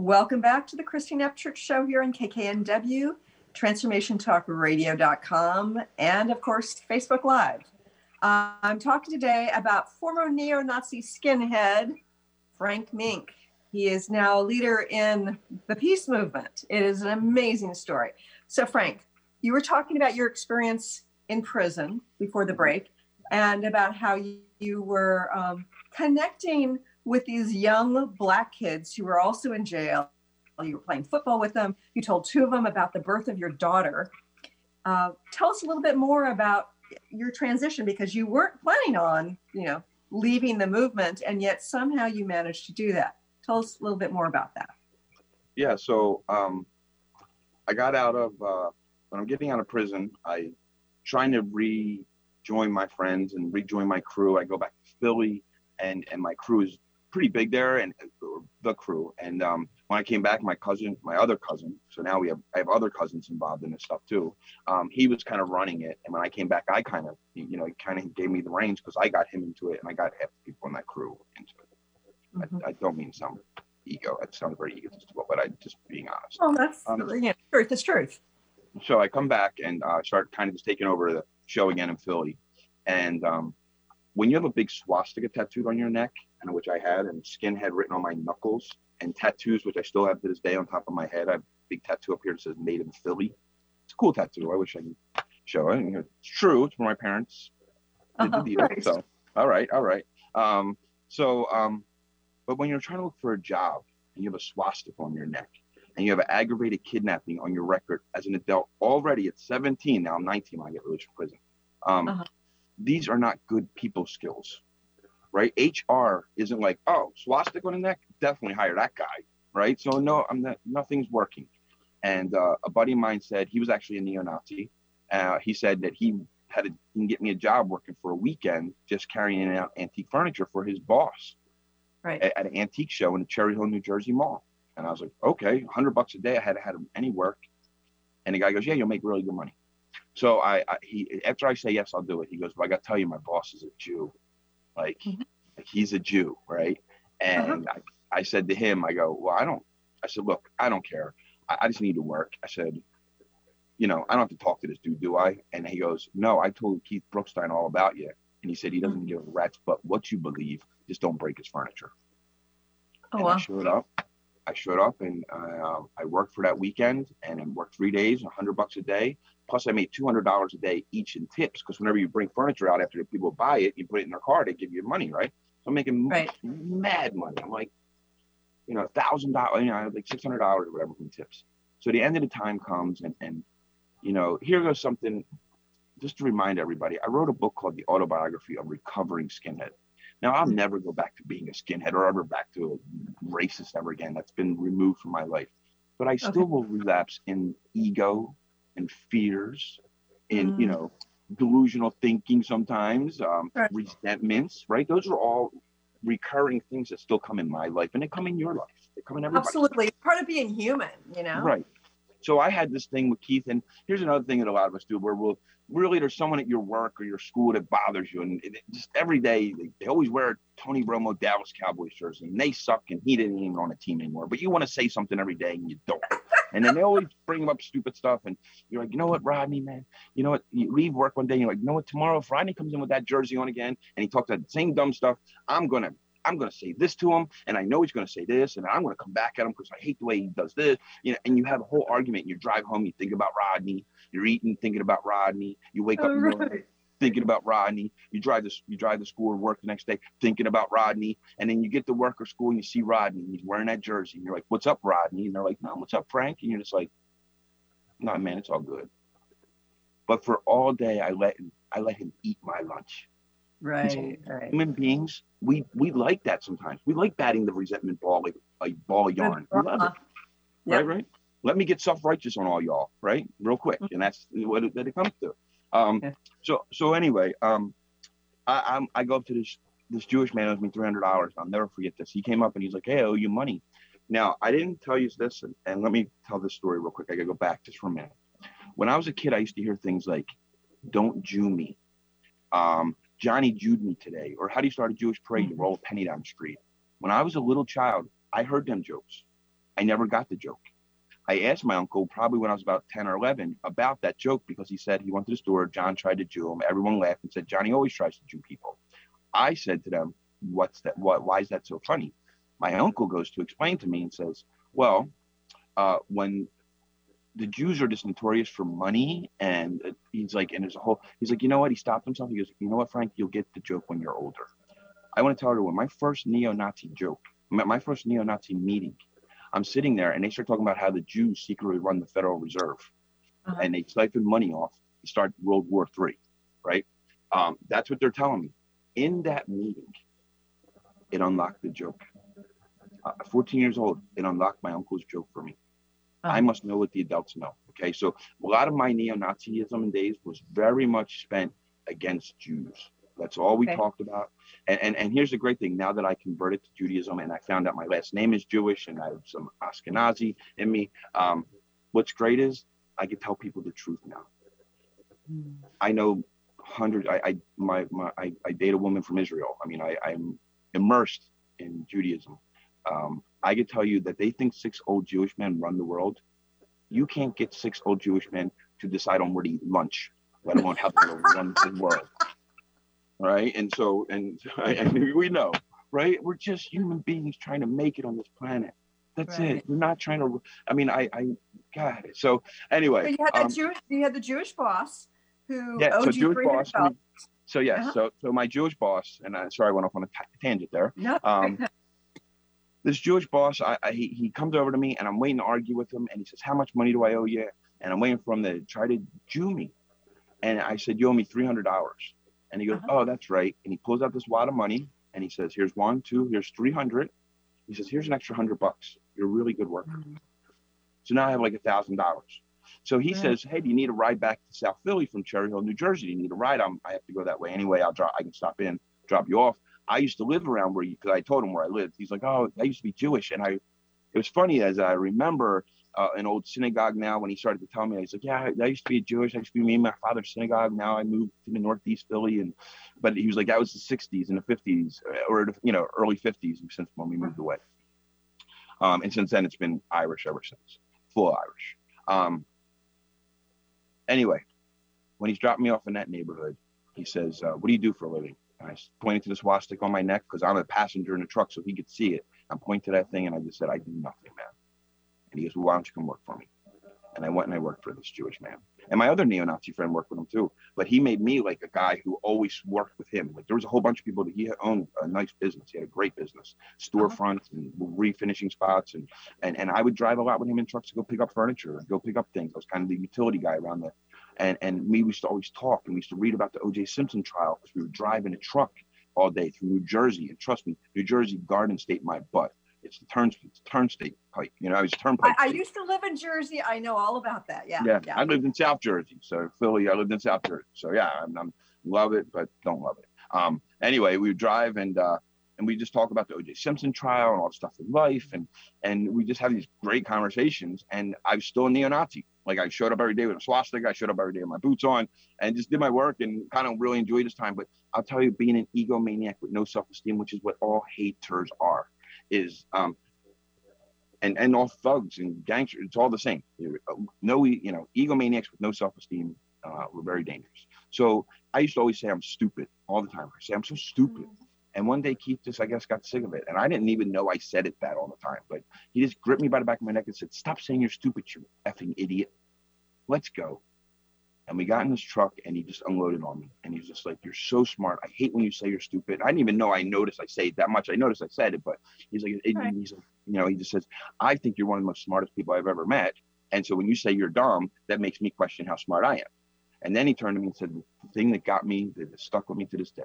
Welcome back to the Christine Upchurch Show here on KKNW, TransformationTalkRadio.com, and of course, Facebook Live. Uh, I'm talking today about former neo Nazi skinhead Frank Meeink. He is now a leader in the peace movement. It is an amazing story. So, Frank, you were talking about your experience in prison before the break and about how you, you were um, connecting with these young black kids who were also in jail. You were playing football with them. You told two of them about the birth of your daughter. Uh, tell us a little bit more about your transition because you weren't planning on, you know, leaving the movement, and yet somehow you managed to do that. Tell us a little bit more about that. Yeah, so um, I got out of uh, when I'm getting out of prison. I trying to rejoin my friends and rejoin my crew. I go back to Philly, and and my crew is pretty big there and the crew. And um, when I came back, my cousin, my other cousin, so now we have I have other cousins involved in this stuff too. Um, he was kind of running it, and when I came back, I kind of you know he kind of gave me the reins because I got him into it, and I got half the people in that crew into it. Mm-hmm. I, I, don't mean some ego. It sounds very egotistical, but I just being honest. Oh, that's um, yeah, truth. It's truth. So I come back and uh, start kind of just taking over the show again in Philly, and um, when you have a big swastika tattooed on your neck, and which I had, and skinhead written on my knuckles, and tattoos, which I still have to this day on top of my head. I have a big tattoo up here that says "Made in Philly." It's a cool tattoo. I wish I could show it. It's true. It's from my parents. Did the deal. So, all right, all right. Um, so, um, but when you're trying to look for a job and you have a swastika on your neck and you have an aggravated kidnapping on your record as an adult already at 17, now I'm 19 when I get released from prison. Um, uh-huh these are not good people skills, right? HR isn't like, oh, swastika on the neck, definitely hire that guy, right? So no, I'm not, nothing's working. And uh, a buddy of mine said he was actually a neo-Nazi. Uh, he said that he had to get me a job working for a weekend, just carrying out antique furniture for his boss, right, at, at an antique show in the Cherry Hill, New Jersey mall. And I was like, okay, hundred bucks a day. I hadn't had any work. And the guy goes, yeah, you'll make really good money. So I, I, he after I say yes, I'll do it. He goes, well, I got to tell you, my boss is a Jew, like, mm-hmm. like he's a Jew, right? And uh-huh. I, I said to him, I go, well, I don't. I said, look, I don't care. I, I just need to work. I said, you know, I don't have to talk to this dude, do I? And he goes, no, I told Keith Brookstein all about you. And he said he doesn't give a rat's but what you believe. Just don't break his furniture. Oh, and wow. I showed up. I showed up and uh, I worked for that weekend and I worked three days, a hundred bucks a day. Plus, I made two hundred dollars a day each in tips because whenever you bring furniture out after the people buy it, you put it in their car, they give you money, right? So I'm making right. mad money. I'm like, you know, thousand dollars, you know, like six hundred dollars or whatever from tips. So the end of the time comes, and and you know, here goes something. Just to remind everybody, I wrote a book called The Autobiography of Recovering Skinhead. Now I'll hmm. never go back to being a skinhead or ever back to a racist ever again. That's been removed from my life. But I still okay. will relapse in ego and fears and mm. you know delusional thinking sometimes um, right. resentments right those are all recurring things that still come in my life and they come in your life they come in everybody absolutely part of being human you know right so I had this thing with Keith, and here's another thing that a lot of us do, where we'll really there's someone at your work or your school that bothers you, and it, just every day they, they, always wear Tony Romo Dallas Cowboys jersey, and they suck, and he didn't even on a team anymore. But you want to say something every day, and you don't. And then they always bring up stupid stuff, and you're like, you know what, Rodney, man, you know what? You leave work one day, and you're like, you know what? Tomorrow, if Rodney comes in with that jersey on again, and he talks that the same dumb stuff, I'm gonna I'm to say this to him, and I know he's to say this, and I'm to come back at him because I hate the way he does this. You know, and you have a whole argument. And You drive home, you think about Rodney. You're eating, thinking about Rodney. You wake up right. Thinking about Rodney. You drive this, you drive to school or work the next day, thinking about Rodney. And then you get to work or school and you see Rodney, and he's wearing that jersey, and you're like, "What's up, Rodney?" And they're like, "No, what's up, Frank?" And you're just like, "No, man, it's all good." But for all day, I let him, I let him eat my lunch Right, right. human beings, we we like that sometimes. We like batting the resentment ball like a ball of yarn. We love it. Yep. Right, right. Let me get self-righteous on all y'all, right? Real quick. Mm-hmm. And that's what it, that it comes to. Um Yeah. so so anyway, um I I'm, I go up to this this Jewish man owes me three hundred dollars. I'll never forget this. He came up and he's like, Hey, I owe you money. Now I didn't tell you this and, and let me tell this story real quick. I gotta go back just for a minute. When I was a kid, I used to hear things like, Don't Jew me. Um, Johnny Jewed me today, or how do you start a Jewish parade? You roll a penny down the street. When I was a little child, I heard them jokes. I never got the joke. I asked my uncle, probably when I was about 10 or 11, about that joke because he said he went to the store. John tried to Jew him. Everyone laughed and said, Johnny always tries to Jew people. I said to them, What's that? What, why is that so funny? My uncle goes to explain to me and says, Well, uh, when the Jews are just notorious for money, and uh, he's like, and there's a whole. He's like, you know what? He stopped himself. He goes, you know what, Frank? You'll get the joke when you're older. I want to tell everyone my first neo-Nazi joke, my, my first neo-Nazi meeting. I'm sitting there, and they start talking about how the Jews secretly run the Federal Reserve, Uh-huh. and they siphon money off to start World War III, right? Um, that's what they're telling me. In that meeting, it unlocked the joke. Uh, 14 years old, it unlocked my uncle's joke for me. I Uh-huh. must know what the adults know. Okay, so a lot of my neo-Nazism days was very much spent against Jews. That's all we Okay. talked about. And, and and here's the great thing: now that I converted to Judaism and I found out my last name is Jewish and I have some Ashkenazi in me, um, what's great is I can tell people the truth now. I know hundreds. I, I my, my I, I date a woman from Israel. I mean, I, I'm immersed in Judaism. Um, I could tell you that they think six old Jewish men run the world. You can't get six old Jewish men to decide on where to eat lunch, let alone how to run the world. Right? And so, and I, we know, right? We're just human beings trying to make it on this planet. That's Right. it. We're not trying to. I mean, I, I, God. So anyway, you had um, Jewish, you had the Jewish boss who yeah. owed So you Jewish boss. So yes. Uh-huh. So so my Jewish boss, and I, sorry, I went off on a tangent there. No, Um, this Jewish boss, I, I he, he comes over to me and I'm waiting to argue with him, and he says, "How much money do I owe you?" And I'm waiting for him to try to Jew me, and I said, "You owe me three hundred dollars." And he goes, Uh-huh. "Oh, that's right." And he pulls out this wad of money, and he says, "Here's one, two, here's three hundred. He says, "Here's an extra hundred bucks. You're a really good worker." Mhm. So now I have like a thousand dollars. So he Right. says, "Hey, do you need a ride back to South Philly from Cherry Hill, New Jersey? Do you need a ride? I'm, I have to go that way anyway. I'll drop. I can stop in, drop you off." I used to live around where you, because I told him where I lived. He's like, "Oh, I used to be Jewish," and I, it was funny as I remember uh, an old synagogue now when he started to tell me, he's like, "Yeah, I used to be Jewish. I used to be me and my father's synagogue. Now I moved to the Northeast Philly, and but he was like, that was the '60s and the '50s, or you know, early '50s since when we moved away. Um, and since then, it's been Irish ever since, full Irish. Um, anyway, when he's dropping me off in that neighborhood, he says, uh, "What do you do for a living?" And I pointed to the swastika on my neck because I'm a passenger in the truck, so he could see it. I'm pointing to that thing, and I just said, "I do nothing, man." And he goes, "Well, why don't you come work for me?" And I went and I worked for this Jewish man. And my other neo-Nazi friend worked with him too. But he made me like a guy who always worked with him. Like there was a whole bunch of people that he owned a nice business. He had a great business, storefronts and refinishing spots. And, and and I would drive a lot with him in trucks to go pick up furniture and go pick up things. I was kind of the utility guy around there. And and we used to always talk and we used to read about the O.J. Simpson trial because we were driving a truck all day through New Jersey. And trust me, New Jersey Garden State my butt. It's the turn it's pike. You know, I was turnpike. I, I used to live in Jersey. I know all about that. Yeah. Yeah, I lived in South Jersey, so Philly. I lived in South Jersey, so yeah, I'm, I'm love it, but don't love it. Um, anyway, we would drive and uh, and we just talk about the O.J. Simpson trial and all the stuff in life, and and we just have these great conversations. And I was still a neo-Nazi. Like I showed up every day with a swastika. I showed up every day with my boots on, and just did my work and kind of really enjoyed this time. But I'll tell you, being an egomaniac with no self-esteem, which is what all haters are, is um, and and all thugs and gangsters, it's all the same. No, you know, egomaniacs with no self-esteem uh, were very dangerous. So I used to always say I'm stupid all the time. I say I'm so stupid, And one day Keith just, I guess, got sick of it. And I didn't even know I said it that all the time. But he just gripped me by the back of my neck and said, Stop saying you're stupid, you effing idiot. Let's go. And we got in this truck and he just unloaded on me. And he's just like, You're so smart. I hate when you say you're stupid. I didn't even know I noticed I say it that much. I noticed I said it, but he's like, Right. he's like, you know, he just says, I think you're one of the most smartest people I've ever met. And so when you say you're dumb, that makes me question how smart I am. And then he turned to me and said, The thing that got me, that stuck with me to this day.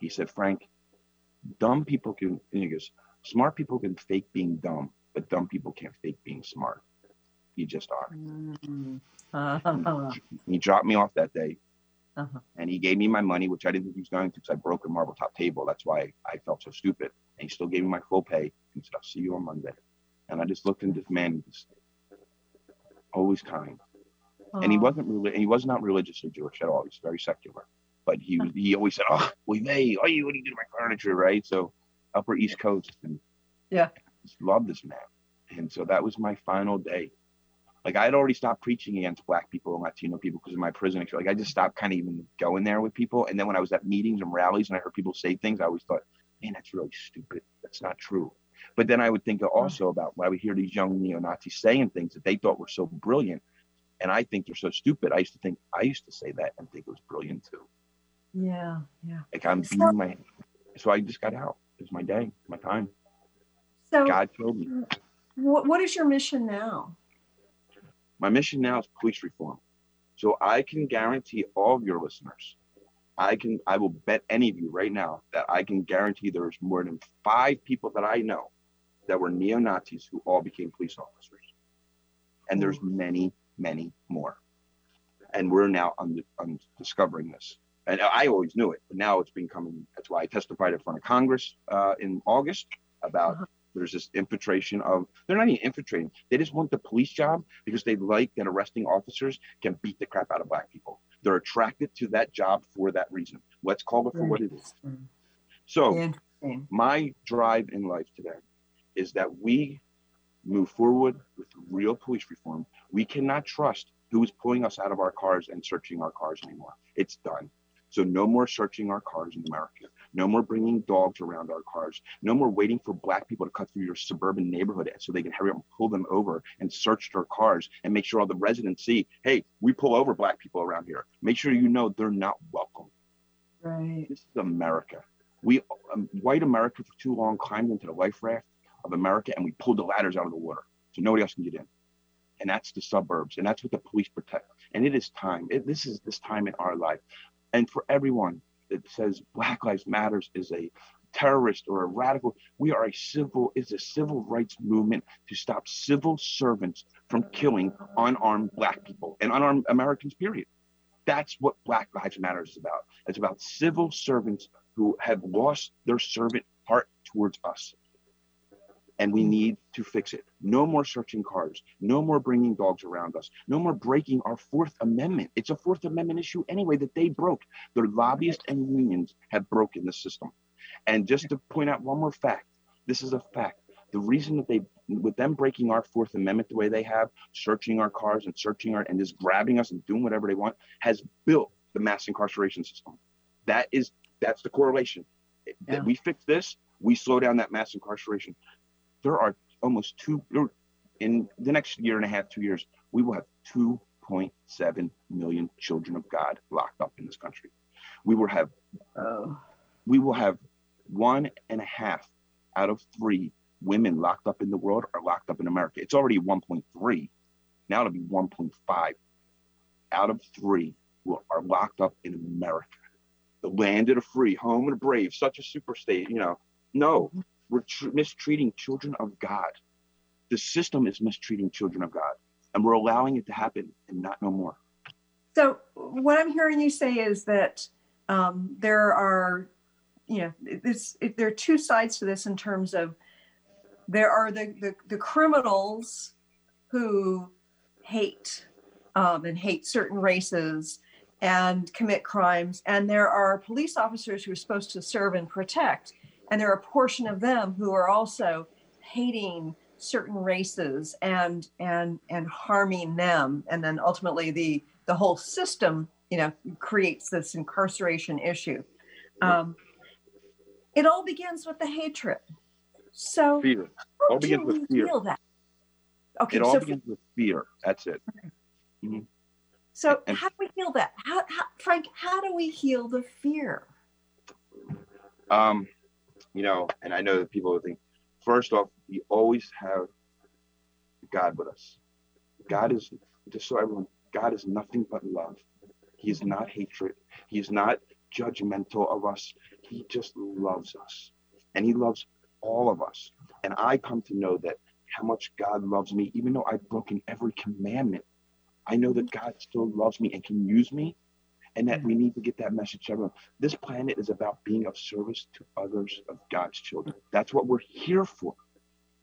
He said, Frank, dumb people can, and he goes, smart people can fake being dumb, but dumb people can't fake being smart. You just are. Mm. Uh-huh. He dropped me off that day Uh-huh. and he gave me my money, which I didn't think he was going to because I broke a marble top table. That's why I felt so stupid. And he still gave me my full pay and said, I'll see you on Monday. And I just looked at this man, just always kind. And he wasn't really, he was not religiously Jewish at all. He's very secular. But he was, he always said, "Oh, we they, oh, you what do you do to my furniture, right?" So, Upper East Coast, and Yeah. I just love this man. And so that was my final day. Like I had already stopped preaching against Black people and Latino people because of my prison experience. Like I just stopped kind of even going there with people. And then when I was at meetings and rallies and I heard people say things, I always thought, "Man, that's really stupid. That's not true." But then I would think also about when I would hear these young neo Nazis saying things that they thought were so brilliant and I think they're so stupid. I used to think I used to say that and think it was brilliant too. Yeah, yeah. Like I'm So- being my so I just got out. It's my day, my time. So, God told me. what, what is your mission now? My mission now is police reform. So I can guarantee all of your listeners, I can I will bet any of you right now that I can guarantee there's more than five people that I know that were neo-Nazis who all became police officers. And there's many, many more. And we're now un- un- discovering this. And I always knew it, but now it's becoming. That's why I testified in front of Congress uh, in August about Uh-huh. There's this infiltration of. They're not even infiltrating. They just want the police job because they like that arresting officers can beat the crap out of black people. They're attracted to that job for that reason. Let's call it for what it is. So my drive in life today is that we move forward with real police reform. We cannot trust who is pulling us out of our cars and searching our cars anymore. It's done. So no more searching our cars in America. No more bringing dogs around our cars. No more waiting for black people to cut through your suburban neighborhood so they can hurry up and pull them over and search their cars and make sure all the residents see, hey, we pull over black people around here. Make sure you know they're not welcome. Right. This is America. We, um, white America, for too long climbed into the life raft of America and we pulled the ladders out of the water so nobody else can get in. And that's the suburbs, and that's what the police protect. And it is time. It, this is this time in our life, and for everyone that says Black Lives Matters is a terrorist or a radical, we are a civil. It's a civil rights movement to stop civil servants from killing unarmed Black people and unarmed Americans. Period. That's what Black Lives Matters is about. It's about civil servants who have lost their servant heart towards us. And we mm-hmm. need to fix it. No more searching cars. No more bringing dogs around us. No more breaking our Fourth Amendment. It's a Fourth Amendment issue anyway that they broke. Their lobbyists and unions have broken the system. And just to point out one more fact this is a fact. The reason that they, with them breaking our Fourth Amendment the way they have, searching our cars and searching our, and just grabbing us and doing whatever they want, has built the mass incarceration system. That is, that's the correlation. Yeah. That we fix this, we slow down that mass incarceration. There are almost two, in the next year and a half, two years, we will have 2.7 million children of God locked up in this country. We will have Oh. we will have one and a half out of three women locked up in the world are locked up in America. It's already 1.3. Now it'll be 1.5. Out of three will, are locked up in America. The land of the free, home of the brave, such a super state, you know. No, we're tr- mistreating children of God. The system is mistreating children of God, and we're allowing it to happen and not no more. So what I'm hearing you say is that um, there are, you know, this, it, there are two sides to this in terms of there are the, the, the criminals who hate um, and hate certain races and commit crimes, and there are police officers who are supposed to serve and protect, and there are a portion of them who are also hating certain races and and and harming them, and then ultimately the the whole system, you know, creates this incarceration issue. Um, it all begins with the hatred. So Fear. how All do begins with we fear. heal that? Okay, It all so begins with fear. That's it. so and- how do we heal that? How, how Frank, how do we heal the fear? Um, you know, and I know that people think, first off, we always have God with us. God is just so everyone, God is nothing but love. He is not hatred. He is not judgmental of us. He just loves us. And he loves all of us. And I come to know that how much God loves me, even though I've broken every commandment. I know that God still loves me and can use me, and that we mm-hmm. need to get that message to everyone. This planet is about being of service to others of God's children. That's what we're here for.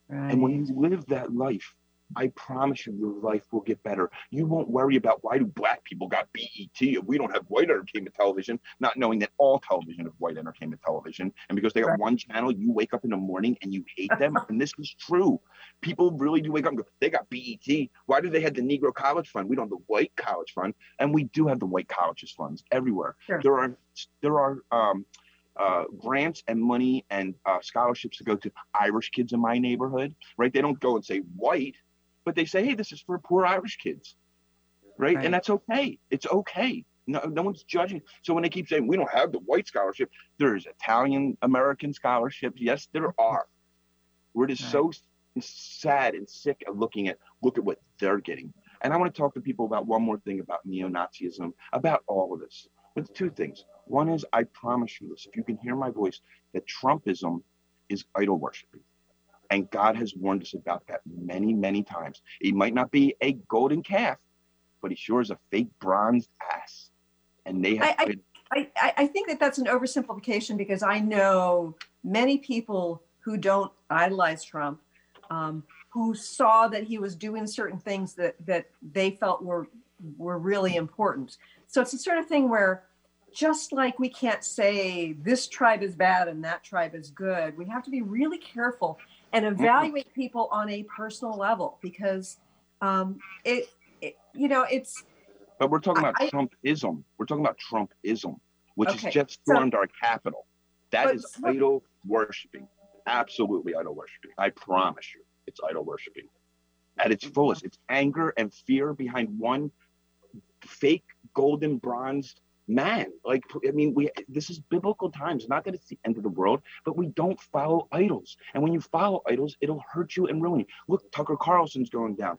And when you live that life, I promise you, your life will get better. You won't worry about why do black people got BET if we don't have white entertainment television, not knowing that all television is white entertainment television. And because they got Right. one channel, you wake up in the morning and you hate them. and this is true. People really do wake up and go, they got BET. Why do they have the Negro College Fund? We don't have the white college fund. And we do have the white colleges funds everywhere. Sure. There are there are um, uh, grants and money and uh, scholarships to go to Irish kids in my neighborhood, right? They don't go and say white, but they say, hey, this is for poor Irish kids, right? Right. And that's okay. It's okay. No, no one's judging. So when they keep saying we don't have the white scholarship, there's Italian American scholarships. Yes, there are. We're just so sad and sick of looking at look at what they're getting. And I want to talk to people about one more thing about neo-Nazism, about all of this. But two things. One is I promise you this, if you can hear my voice, that Trumpism is idol worshiping. And God has warned us about that many, many times. He might not be a golden calf, but he sure is a fake bronze ass. And they have I- I- been I, I I think that that's an oversimplification because I know many people who don't idolize Trump, um, who saw that he was doing certain things that that they felt were were really important. So it's the sort of thing where, just like we can't say this tribe is bad and that tribe is good, we have to be really careful and evaluate people on a personal level because um, it, it you know it's But we're talking about I- Trumpism. We're talking about Trumpism, which Okay, has just so- stormed our capital. That is idol worshiping. Absolutely idol worshiping. I promise you, it's idol worshiping. At its fullest, it's anger and fear behind one fake golden bronzed man. Like, I mean, we this is biblical times. Not that it's the end of the world, but we don't follow idols. And when you follow idols, it'll hurt you and ruin you. Look, Tucker Carlson's going down.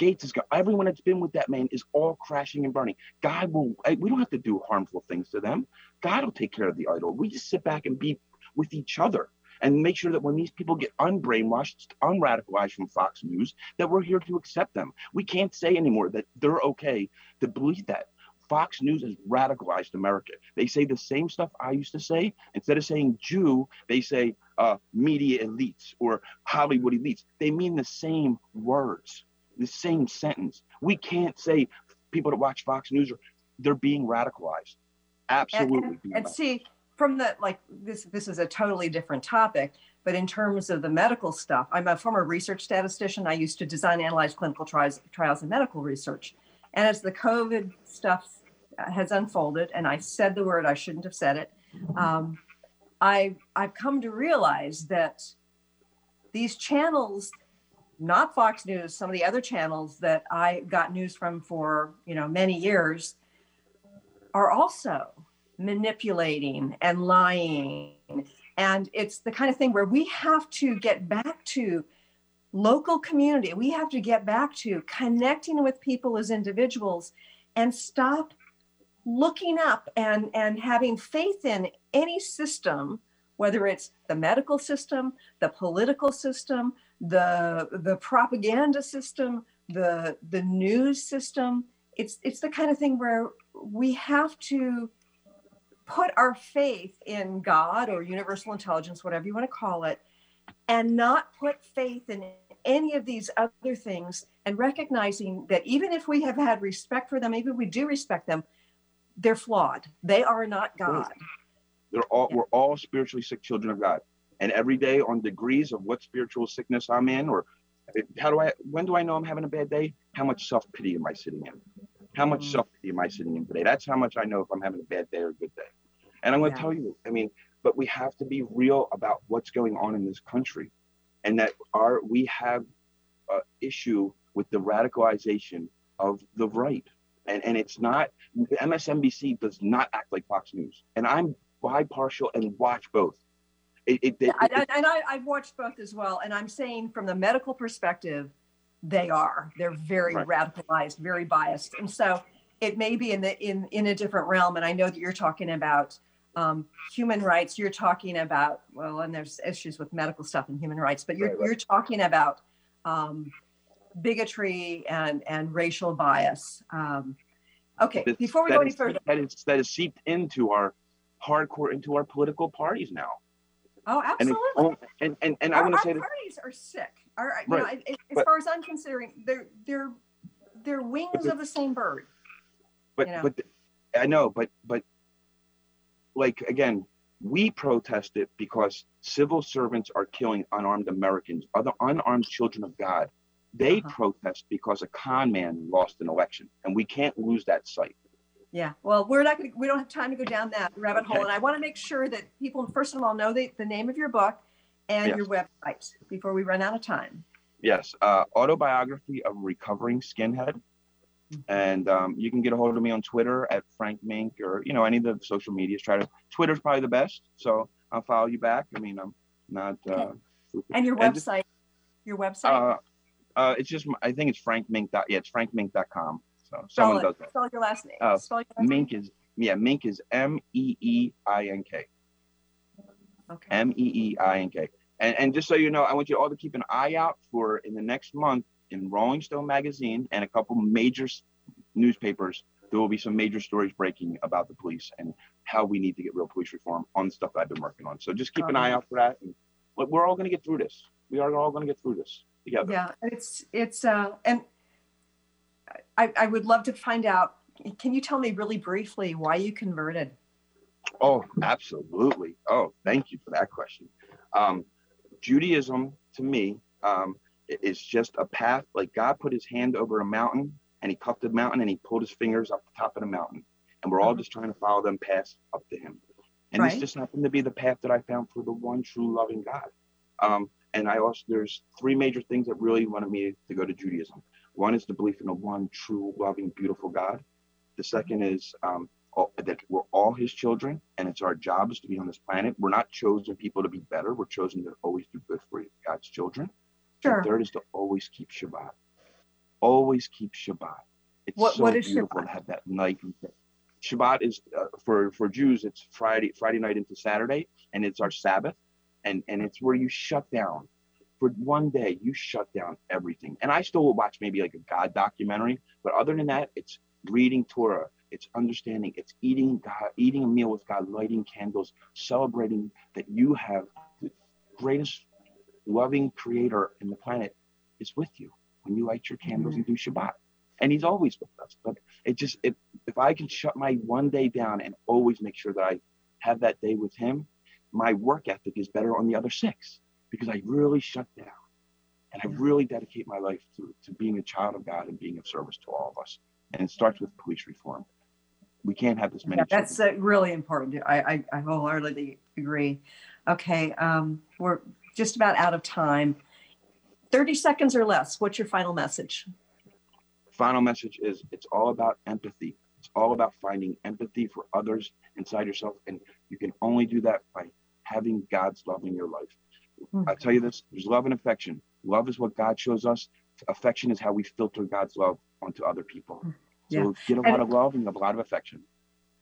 Gaetz is going. Everyone that's been with that man is all crashing and burning. God will. We don't have to do harmful things to them. God will take care of the idol. We just sit back and be with each other and make sure that when these people get unbrainwashed, unradicalized from Fox News, that we're here to accept them. We can't say anymore that they're okay to believe that. Fox News has radicalized America. They say the same stuff I used to say. Instead of saying Jew, they say uh, media elites or Hollywood elites. They mean the same words, the same sentence. We can't say people that watch Fox News are they're being radicalized. Absolutely. and, and see from the like this this is a totally different topic but in terms of the medical stuff i'm a former research statistician i used to design and analyze clinical trials trials in medical research and as the covid stuff has unfolded and i said the word i shouldn't have said it um, i i've come to realize that these channels not fox news some of the other channels that i got news from for you know many years are also manipulating and lying. And it's the kind of thing where we have to get back to local community. We have to get back to connecting with people as individuals and stop looking up and, and having faith in any system, whether it's the medical system, the political system, the, the propaganda system, the, the news system. It's, it's the kind of thing where we have to put our faith in God or universal intelligence, whatever you want to call it, and not put faith in any of these other things and recognizing that even if we have had respect for them, even we do respect them, they're flawed. They are not God. They're all Yeah. we're all spiritually sick children of God. And every day on degrees of what spiritual sickness I'm in, or how do I when do I know I'm having a bad day? How much self-pity am I sitting in? How much Mm. self-pity am I sitting in today? That's how much I know if I'm having a bad day or a good day. And I'm gonna Yeah. tell you, I mean, but we have to be real about what's going on in this country, and that our we have a issue with the radicalization of the right, and and it's not MSNBC does not act like Fox News, and I'm bipartial and watch both. It, it, it, and, and I, I've watched both as well, and I'm saying from the medical perspective, they are. They're very right. radicalized, very biased, and so it may be in the in in a different realm. And I know that you're talking about um, human rights. You're talking about well, and there's issues with medical stuff and human rights, but you're right, right. you're talking about um, bigotry and and racial bias. Um, okay, before we go any further, that is that is seeped into our hardcore into our political parties now. Oh, absolutely. And and, and, and I want to say that parties are sick. All right, you know, as but, far as I'm considering, they're they're they're wings of the same bird. But you know? but I know, but but like again, we protest it because civil servants are killing unarmed Americans, other unarmed children of God. They uh-huh. protest because a con man lost an election, and we can't lose that sight. Yeah, well, we're not going we don't have time to go down that rabbit hole. And I want to make sure that people, first of all, know the, the name of your book and yes. your website before we run out of time. Yes, uh, Autobiography of Recovering Skinhead. Mm-hmm. And um, you can get a hold of me on Twitter at Frank Meeink or, you know, any of the social medias. Try to, Twitter's probably the best. So I'll follow you back. I mean, I'm not. Uh, and your website, and your website? Uh, uh, it's just, I think it's frank frankmeeink. Yeah, it's frankmeeink.com. So someone does that. Spell your last name. Uh, spell your last Meeink name. is yeah, Meeink is M E E I N K. Okay. M E E I N K. And and just so you know, I want you all to keep an eye out for in the next month in Rolling Stone magazine and a couple major newspapers. There will be some major stories breaking about the police and how we need to get real police reform on stuff that I've been working on. So just keep an eye out for that. And we're all going to get through this. We are all going to get through this together. Yeah, it's it's uh and I, I would love to find out. Can you tell me really briefly why you converted? Oh, absolutely. Oh, thank you for that question. Um, Judaism, to me, um, is just a path. Like God put His hand over a mountain, and He cupped the mountain, and He pulled His fingers up the top of the mountain, and we're all mm-hmm. just trying to follow them past up to Him. And right. this just happened to be the path that I found for the one true loving God. Um, and I also there's three major things that really wanted me to go to Judaism. One is the belief in a one true, loving, beautiful God. The second is um, all, that we're all His children, and it's our jobs to be on this planet. We're not chosen people to be better. We're chosen to always do good for God's children. Sure. The third is to always keep Shabbat. Always keep Shabbat. It's what, so what is beautiful Shabbat? to have that night. Shabbat is uh, for for Jews. It's Friday Friday night into Saturday, and it's our Sabbath, and and it's where you shut down. For one day you shut down everything. And i still will watch maybe like a god documentary but other than that it's reading torah it's understanding it's eating god eating a meal with god lighting candles celebrating that you have the greatest loving creator in the planet is with you when you light your candles mm-hmm. and do shabbat. And he's always with us but it just it, if i can shut my one day down and always make sure that i have that day with him my work ethic is better on the other six because I really shut down and I really dedicate my life to, to being a child of God and being of service to all of us. And it starts with police reform. We can't have this many. Yeah, that's uh, really important. I, I, I, wholeheartedly agree. Okay, um, we're just about out of time. 30 seconds or less. What's your final message? Final message is it's all about empathy. It's all about finding empathy for others inside yourself. And you can only do that by having God's love in your life. Mm. I tell you this: there's love and affection. Love is what God shows us. Affection is how we filter God's love onto other people. Hmm. Yeah. So get a lot and, of love and a lot of affection.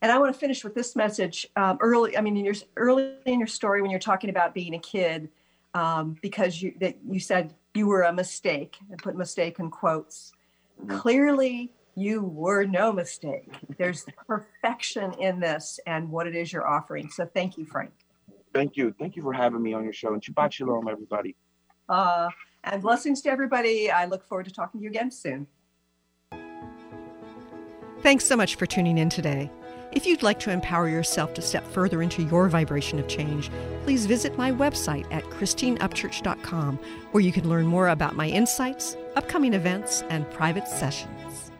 And I want to finish with this message. Um, early, I mean, in your early in your story when you're talking about being a kid, um, because you that you said you were a mistake and put mistake in quotes. Mm-hmm. Clearly, you were no mistake. There's perfection in this and what it is you're offering. So thank you, Frank. Thank you. Thank you for having me on your show. And Shabbat Shalom, everybody. Uh, and blessings to everybody. I look forward to talking to you again soon. Thanks so much for tuning in today. If you'd like to empower yourself to step further into your vibration of change, please visit my website at christineupchurch.com, where you can learn more about my insights, upcoming events, and private sessions.